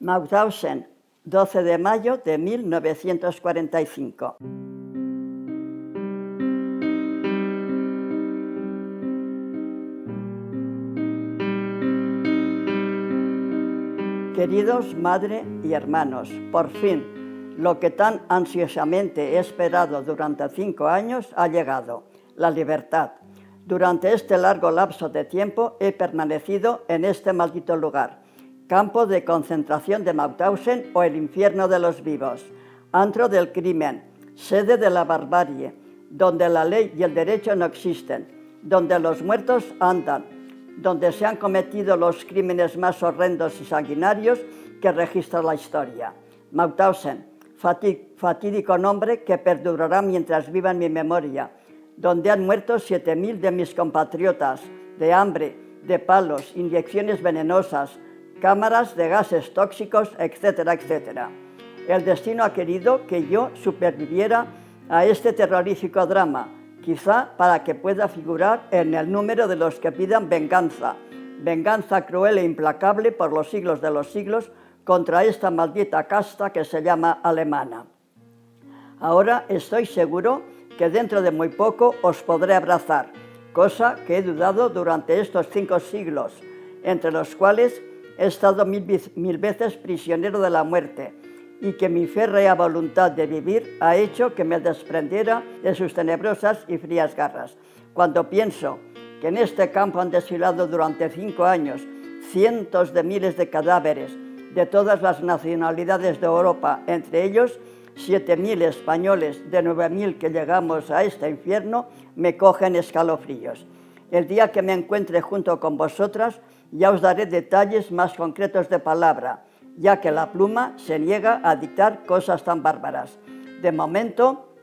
Mauthausen, 12 de mayo de 1945. Queridos madre y hermanos, por fin, lo que tan ansiosamente he esperado durante cinco años ha llegado, la libertad. Durante este largo lapso de tiempo he permanecido en este maldito lugar, campo de concentración de Mauthausen o el infierno de los vivos, antro del crimen, sede de la barbarie, donde la ley y el derecho no existen, donde los muertos andan, donde se han cometido los crímenes más horrendos y sanguinarios que registra la historia. Mauthausen, fatídico nombre que perdurará mientras viva en mi memoria, donde han muerto 7.000 de mis compatriotas, de hambre, de palos, inyecciones venenosas, cámaras de gases tóxicos, etcétera, etcétera. El destino ha querido que yo superviviera a este terrorífico drama, quizá para que pueda figurar en el número de los que pidan venganza, venganza cruel e implacable por los siglos de los siglos contra esta maldita casta que se llama alemana. Ahora estoy seguro que dentro de muy poco os podré abrazar, cosa que he dudado durante estos cinco siglos, entre los cuales he estado mil, veces prisionero de la muerte y que mi férrea voluntad de vivir ha hecho que me desprendiera de sus tenebrosas y frías garras. Cuando pienso que en este campo han desfilado durante cinco años cientos de miles de cadáveres de todas las nacionalidades de Europa, entre ellos 7.000 españoles de 9.000 que llegamos a este infierno, me cogen escalofríos. El día que me encuentre junto con vosotras, ya os daré detalles más concretos de palabra, ya que la pluma se niega a dictar cosas tan bárbaras. De momento,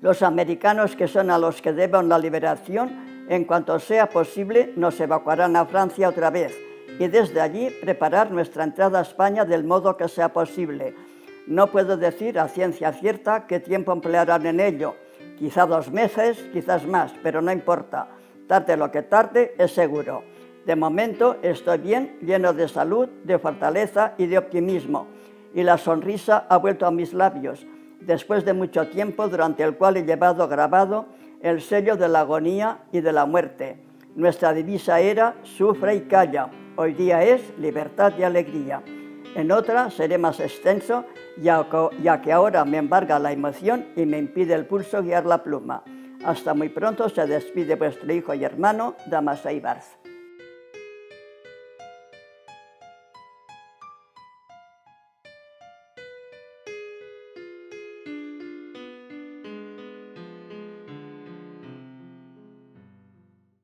los americanos que son a los que deben la liberación, en cuanto sea posible, nos evacuarán a Francia otra vez y desde allí preparar nuestra entrada a España del modo que sea posible. No puedo decir a ciencia cierta qué tiempo emplearán en ello, quizá dos meses, quizás más, pero no importa. Tarde lo que tarde es seguro. De momento estoy bien, lleno de salud, de fortaleza y de optimismo, y la sonrisa ha vuelto a mis labios, después de mucho tiempo durante el cual he llevado grabado el sello de la agonía y de la muerte. Nuestra divisa era sufre y calla, hoy día es libertad y alegría. En otra seré más extenso, ya, que ahora me embarga la emoción y me impide el pulso guiar la pluma. Hasta muy pronto se despide vuestro hijo y hermano, Damasai Barz.